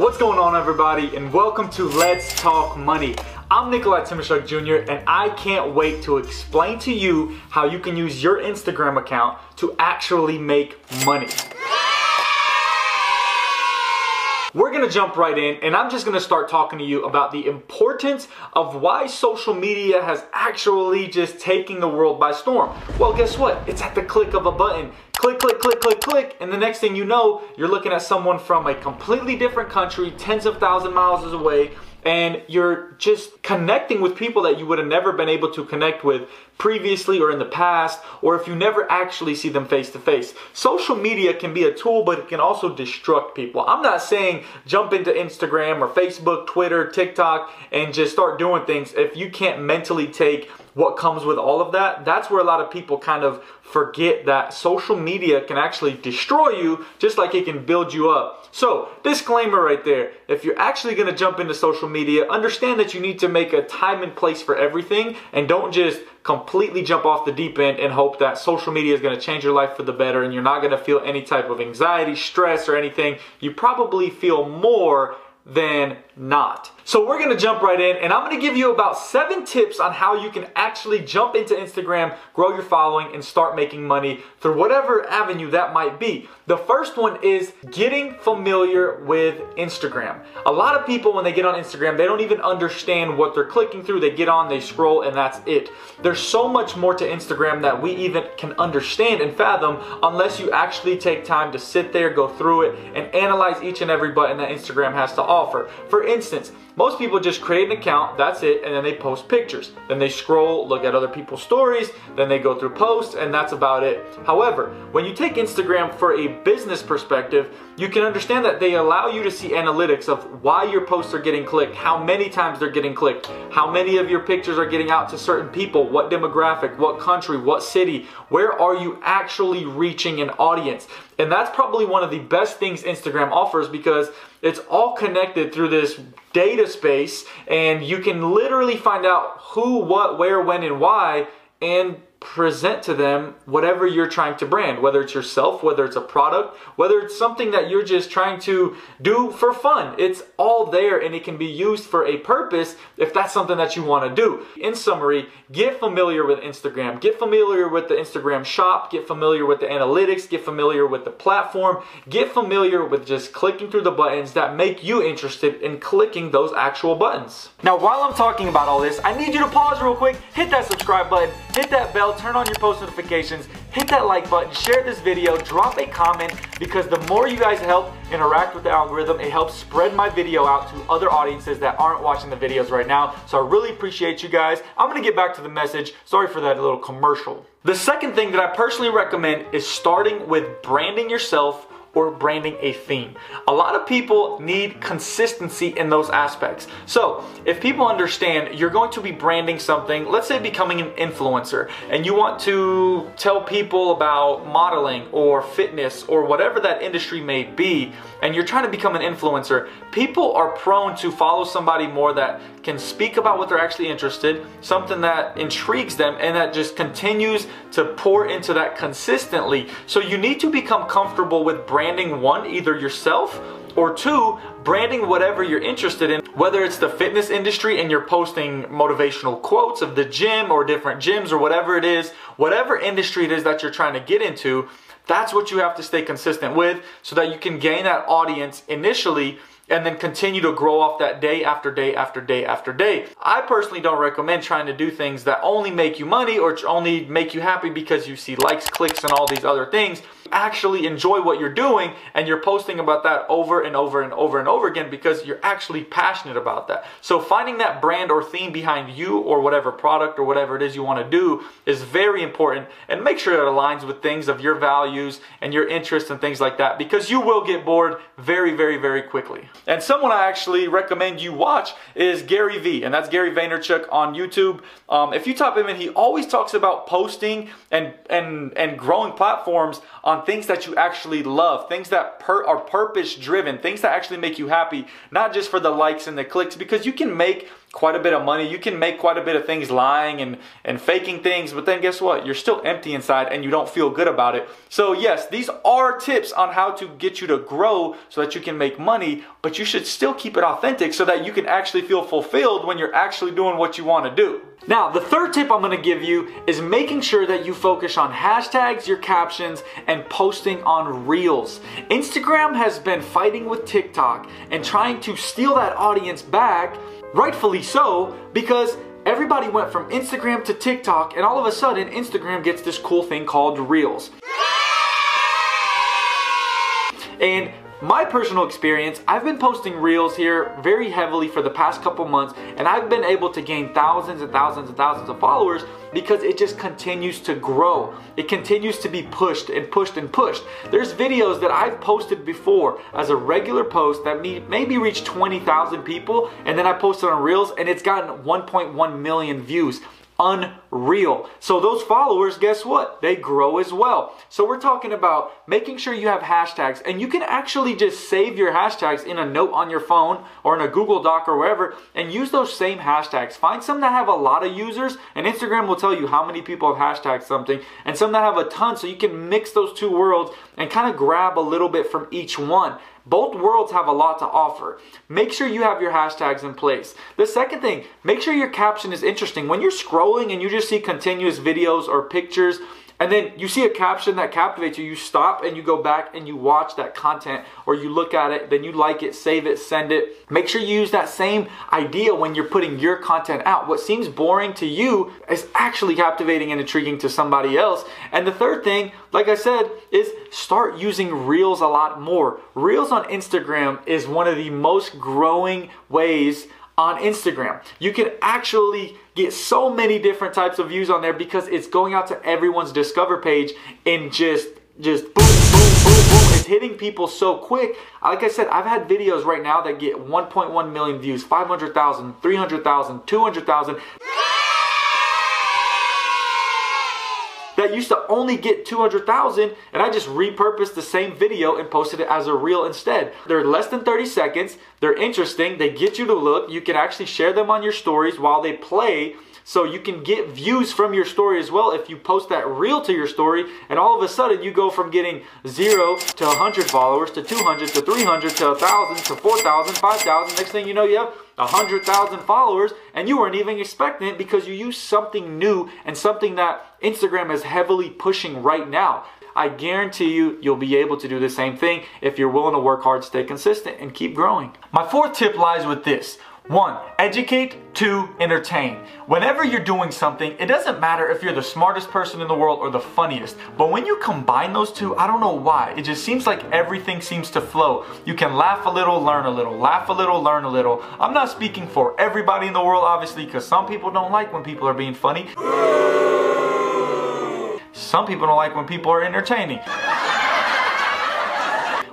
What's going on everybody and welcome to Let's Talk Money. I'm Nikolai Timashuk Jr. and I can't wait to explain to you how you can use your Instagram account to actually make money. We're gonna jump right in and I'm just gonna start talking to you about the importance of why social media has actually just taken the world by storm. Well, guess what? It's at the click of a button click, click, click, click, click, and the next thing you know, you're looking at someone from a completely different country, tens of thousand miles away, and you're just connecting with people that you would have never been able to connect with previously or in the past, or if you never actually see them face to face. Social media can be a tool, but it can also destruct people. I'm not saying jump into Instagram or Facebook, Twitter, TikTok, and just start doing things if you can't mentally take what comes with all of that, that's where a lot of people kind of forget that social media can actually destroy you just like it can build you up. So, disclaimer right there. If you're actually going to jump into social media, understand that you need to make a time and place for everything and don't just completely jump off the deep end and hope that social media is going to change your life for the better and you're not going to feel any type of anxiety, stress, or anything. You probably feel more than not. So we're gonna jump right in and I'm gonna give you about seven tips on how you can actually jump into Instagram, grow your following, and start making money through whatever avenue that might be. The first one is getting familiar with Instagram. A lot of people, when they get on Instagram, they don't even understand what they're clicking through. They get on, they scroll, and that's it. There's so much more to Instagram that we even can understand and fathom unless you actually take time to sit there, go through it, and analyze each and every button that Instagram has to offer. For instance, most people just create an account, that's it, and then they post pictures. Then they scroll, look at other people's stories, then they go through posts, and that's about it. However, when you take Instagram for a business perspective, you can understand that they allow you to see analytics of why your posts are getting clicked, how many times they're getting clicked, how many of your pictures are getting out to certain people, what demographic, what country, what city, where are you actually reaching an audience. And that's probably one of the best things Instagram offers because it's all connected through this data space and you can literally find out who, what, where, when, and why and present to them whatever you're trying to brand, whether it's yourself, whether it's a product, whether it's something that you're just trying to do for fun. It's all there and it can be used for a purpose if that's something that you want to do. In summary, get familiar with Instagram, get familiar with the Instagram shop, get familiar with the analytics, get familiar with the platform, get familiar with just clicking through the buttons that make you interested in clicking those actual buttons. Now, while I'm talking about all this, I need you to pause real quick, hit that subscribe button, hit that bell turn on your post notifications, hit that like button, share this video, drop a comment because the more you guys help interact with the algorithm, it helps spread my video out to other audiences that aren't watching the videos right now. So I really appreciate you guys. I'm gonna get back to the message. Sorry for that little commercial. The second thing that I personally recommend is starting with branding yourself or branding a theme. A lot of people need consistency in those aspects. So, if people understand you're going to be branding something, let's say becoming an influencer, and you want to tell people about modeling or fitness or whatever that industry may be, and you're trying to become an influencer, people are prone to follow somebody more that can speak about what they're actually interested, something that intrigues them, and that just continues to pour into that consistently. So you need to become comfortable with branding one, either yourself or two, branding whatever you're interested in, whether it's the fitness industry and you're posting motivational quotes of the gym or different gyms or whatever it is, whatever industry it is that you're trying to get into, that's what you have to stay consistent with so that you can gain that audience initially and then continue to grow off that day after day after day after day. I personally don't recommend trying to do things that only make you money or only make you happy because you see likes, clicks, and all these other things actually enjoy what you're doing and you're posting about that over and over and over and over again because you're actually passionate about that. So finding that brand or theme behind you or whatever product or whatever it is you want to do is very important and make sure it aligns with things of your values and your interests and things like that because you will get bored very, very, very quickly. And someone I actually recommend you watch is Gary Vee, and that's Gary Vaynerchuk on YouTube. Um, if you type him in, he always talks about posting and and and growing platforms on things that you actually love, things that per- are purpose driven, things that actually make you happy, not just for the likes and the clicks, because you can make quite a bit of money. You can make quite a bit of things lying and, and faking things, but then guess what? You're still empty inside and you don't feel good about it. So, yes, these are tips on how to get you to grow so that you can make money, but you should still keep it authentic so that you can actually feel fulfilled when you're actually doing what you want to do. Now, the third tip I'm going to give you is making sure that you focus on hashtags, your captions, and posting on Reels. Instagram has been fighting with TikTok and trying to steal that audience back Rightfully so, because everybody went from Instagram to TikTok, and all of a sudden, Instagram gets this cool thing called Reels. And my personal experience, I've been posting reels here very heavily for the past couple months, and I've been able to gain thousands and thousands and thousands of followers because it just continues to grow. It continues to be pushed and pushed and pushed. There's videos that I've posted before as a regular post that maybe reached 20,000 people, and then I posted on Reels and it's gotten 1.1 million views unreal. So those followers, guess what? They grow as well. So we're talking about making sure you have hashtags and you can actually just save your hashtags in a note on your phone or in a Google Doc or wherever and use those same hashtags. Find some that have a lot of users and Instagram will tell you how many people have hashtagged something and some that have a ton so you can mix those two worlds and kind of grab a little bit from each one. Both worlds have a lot to offer. Make sure you have your hashtags in place. The second thing, make sure your caption is interesting. When you're scrolling and you just see continuous videos or pictures and then you see a caption that captivates you, you stop and you go back and you watch that content or you look at it, then you like it, save it, send it. Make sure you use that same idea when you're putting your content out. What seems boring to you is actually captivating and intriguing to somebody else. And the third thing, like I said, is start using Reels a lot more. Reels on Instagram is one of the most growing ways on Instagram. You can actually get so many different types of views on there because it's going out to everyone's discover page and just just boom boom boom boom. It's hitting people so quick. Like i said i've had videos right now that get 1.1 million views 500000 300000 200000 that used to only get 200,000 and I just repurposed the same video and posted it as a reel instead. They're less than 30 seconds, they're interesting, they get you to look, you can actually share them on your stories while they play so you can get views from your story as well if you post that reel to your story and all of a sudden you go from getting 0 to 100 followers to 200 to 300 to 1,000 to 4,000, 5,000. Next thing you know you have 100,000 followers and you weren't even expecting it because you used something new and something that Instagram is heavily pushing right now. I guarantee you, you'll be able to do the same thing if you're willing to work hard, stay consistent, and keep growing. My fourth tip lies with this. One, educate. Two, entertain. Whenever you're doing something, it doesn't matter if you're the smartest person in the world or the funniest. But when you combine those two, I don't know why. It just seems like everything seems to flow. You can laugh a little, learn a little. Laugh a little, learn a little. I'm not speaking for everybody in the world, obviously, because some people don't like when people are being funny. Some people don't like when people are entertaining.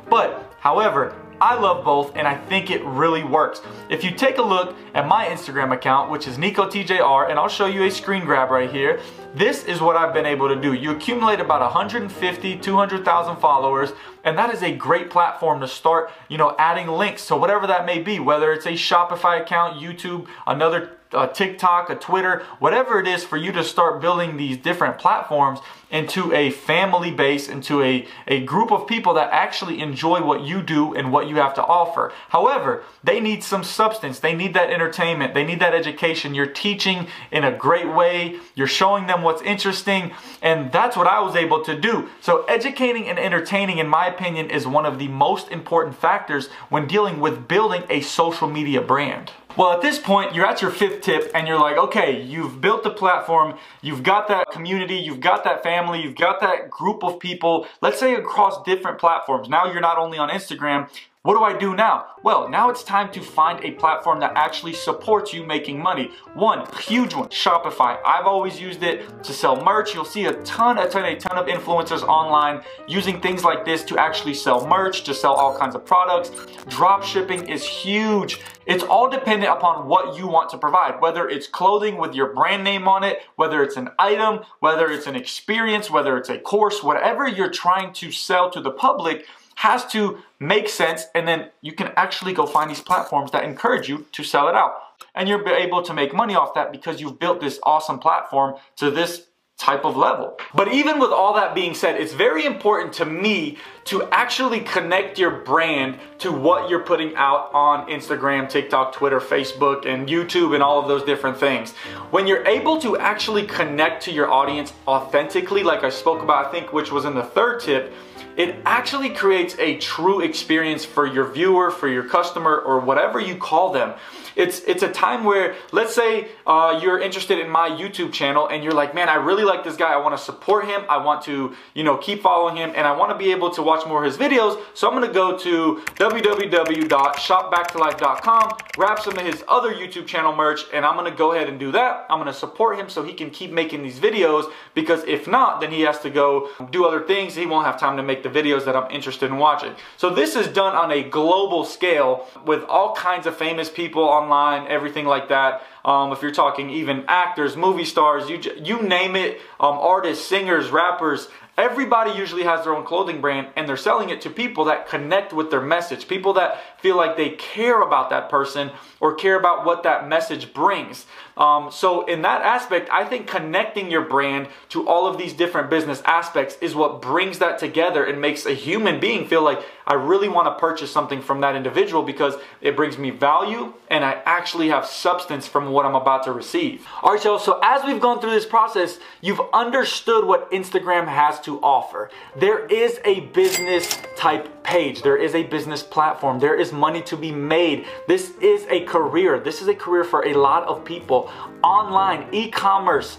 But, however, I love both and I think it really works. If you take a look at my Instagram account, which is NicoTJR, and I'll show you a screen grab right here, this is what I've been able to do. You accumulate about 150, 200,000 followers, and that is a great platform to start, you know, adding links to whatever that may be, whether it's a Shopify account, YouTube, another a TikTok, a Twitter, whatever it is for you to start building these different platforms into a family base, into a, a group of people that actually enjoy what you do and what you have to offer. However, they need some substance. They need that entertainment. They need that education. You're teaching in a great way. You're showing them what's interesting. And that's what I was able to do. So educating and entertaining, in my opinion, is one of the most important factors when dealing with building a social media brand. Well, at this point, you're at your fifth tip and you're like, okay, you've built the platform, you've got that community, you've got that family, you've got that group of people, let's say across different platforms. Now you're not only on Instagram, what do I do now? Well, now it's time to find a platform that actually supports you making money. One, huge one, Shopify. I've always used it to sell merch. You'll see a ton, a ton, a ton of influencers online using things like this to actually sell merch, to sell all kinds of products. Drop shipping is huge. It's all dependent upon what you want to provide, whether it's clothing with your brand name on it, whether it's an item, whether it's an experience, whether it's a course, whatever you're trying to sell to the public, has to make sense and then you can actually go find these platforms that encourage you to sell it out. And you're able to make money off that because you've built this awesome platform to this type of level. But even with all that being said, it's very important to me to actually connect your brand to what you're putting out on Instagram, TikTok, Twitter, Facebook, and YouTube, and all of those different things. When you're able to actually connect to your audience authentically, like I spoke about, I think, which was in the third tip, it actually creates a true experience for your viewer, for your customer, or whatever you call them. It's it's a time where, let's say, uh, you're interested in my YouTube channel and you're like, man, I really like this guy. I want to support him. I want to, you know, keep following him, and I want to be able to watch more of his videos. So I'm gonna go to www.shopback2life.com, grab some of his other YouTube channel merch, and I'm gonna go ahead and do that. I'm gonna support him so he can keep making these videos because if not, then he has to go do other things. He won't have time to make the videos that I'm interested in watching. So this is done on a global scale with all kinds of famous people online, everything like that. Um, if you're talking even actors, movie stars, you you name it, um, artists, singers, rappers, Everybody usually has their own clothing brand and they're selling it to people that connect with their message, people that feel like they care about that person or care about what that message brings. Um, so, in that aspect, I think connecting your brand to all of these different business aspects is what brings that together and makes a human being feel like I really want to purchase something from that individual because it brings me value and I actually have substance from what I'm about to receive. All right, y'all. So, as we've gone through this process, you've understood what Instagram has to offer. There is a business type page, there is a business platform, there is money to be made. This is a career. This is a career for a lot of people. Online, e commerce.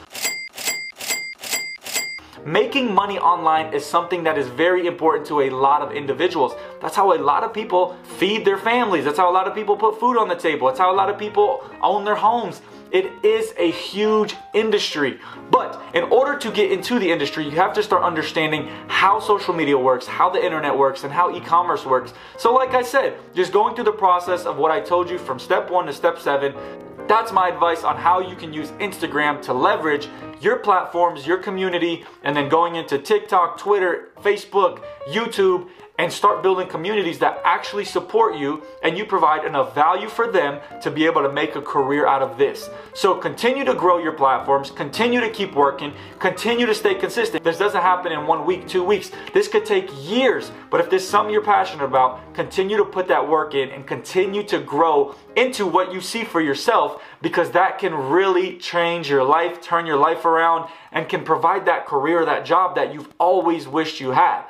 Making money online is something that is very important to a lot of individuals. That's how a lot of people feed their families. That's how a lot of people put food on the table. That's how a lot of people own their homes. It is a huge industry. But in order to get into the industry, you have to start understanding how social media works, how the internet works, and how e commerce works. So, like I said, just going through the process of what I told you from step one to step seven, that's my advice on how you can use Instagram to leverage your platforms, your community, and then going into TikTok, Twitter, Facebook, YouTube, and start building communities that actually support you and you provide enough value for them to be able to make a career out of this. So continue to grow your platforms, continue to keep working, continue to stay consistent. This doesn't happen in one week, two weeks. This could take years, but if this is something you're passionate about, continue to put that work in and continue to grow into what you see for yourself because that can really change your life, turn your life around, and can provide that career, that job that you've always wished you had.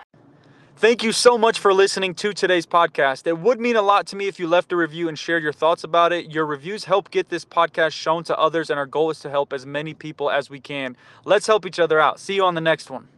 Thank you so much for listening to today's podcast. It would mean a lot to me if you left a review and shared your thoughts about it. Your reviews help get this podcast shown to others, and our goal is to help as many people as we can. Let's help each other out. See you on the next one.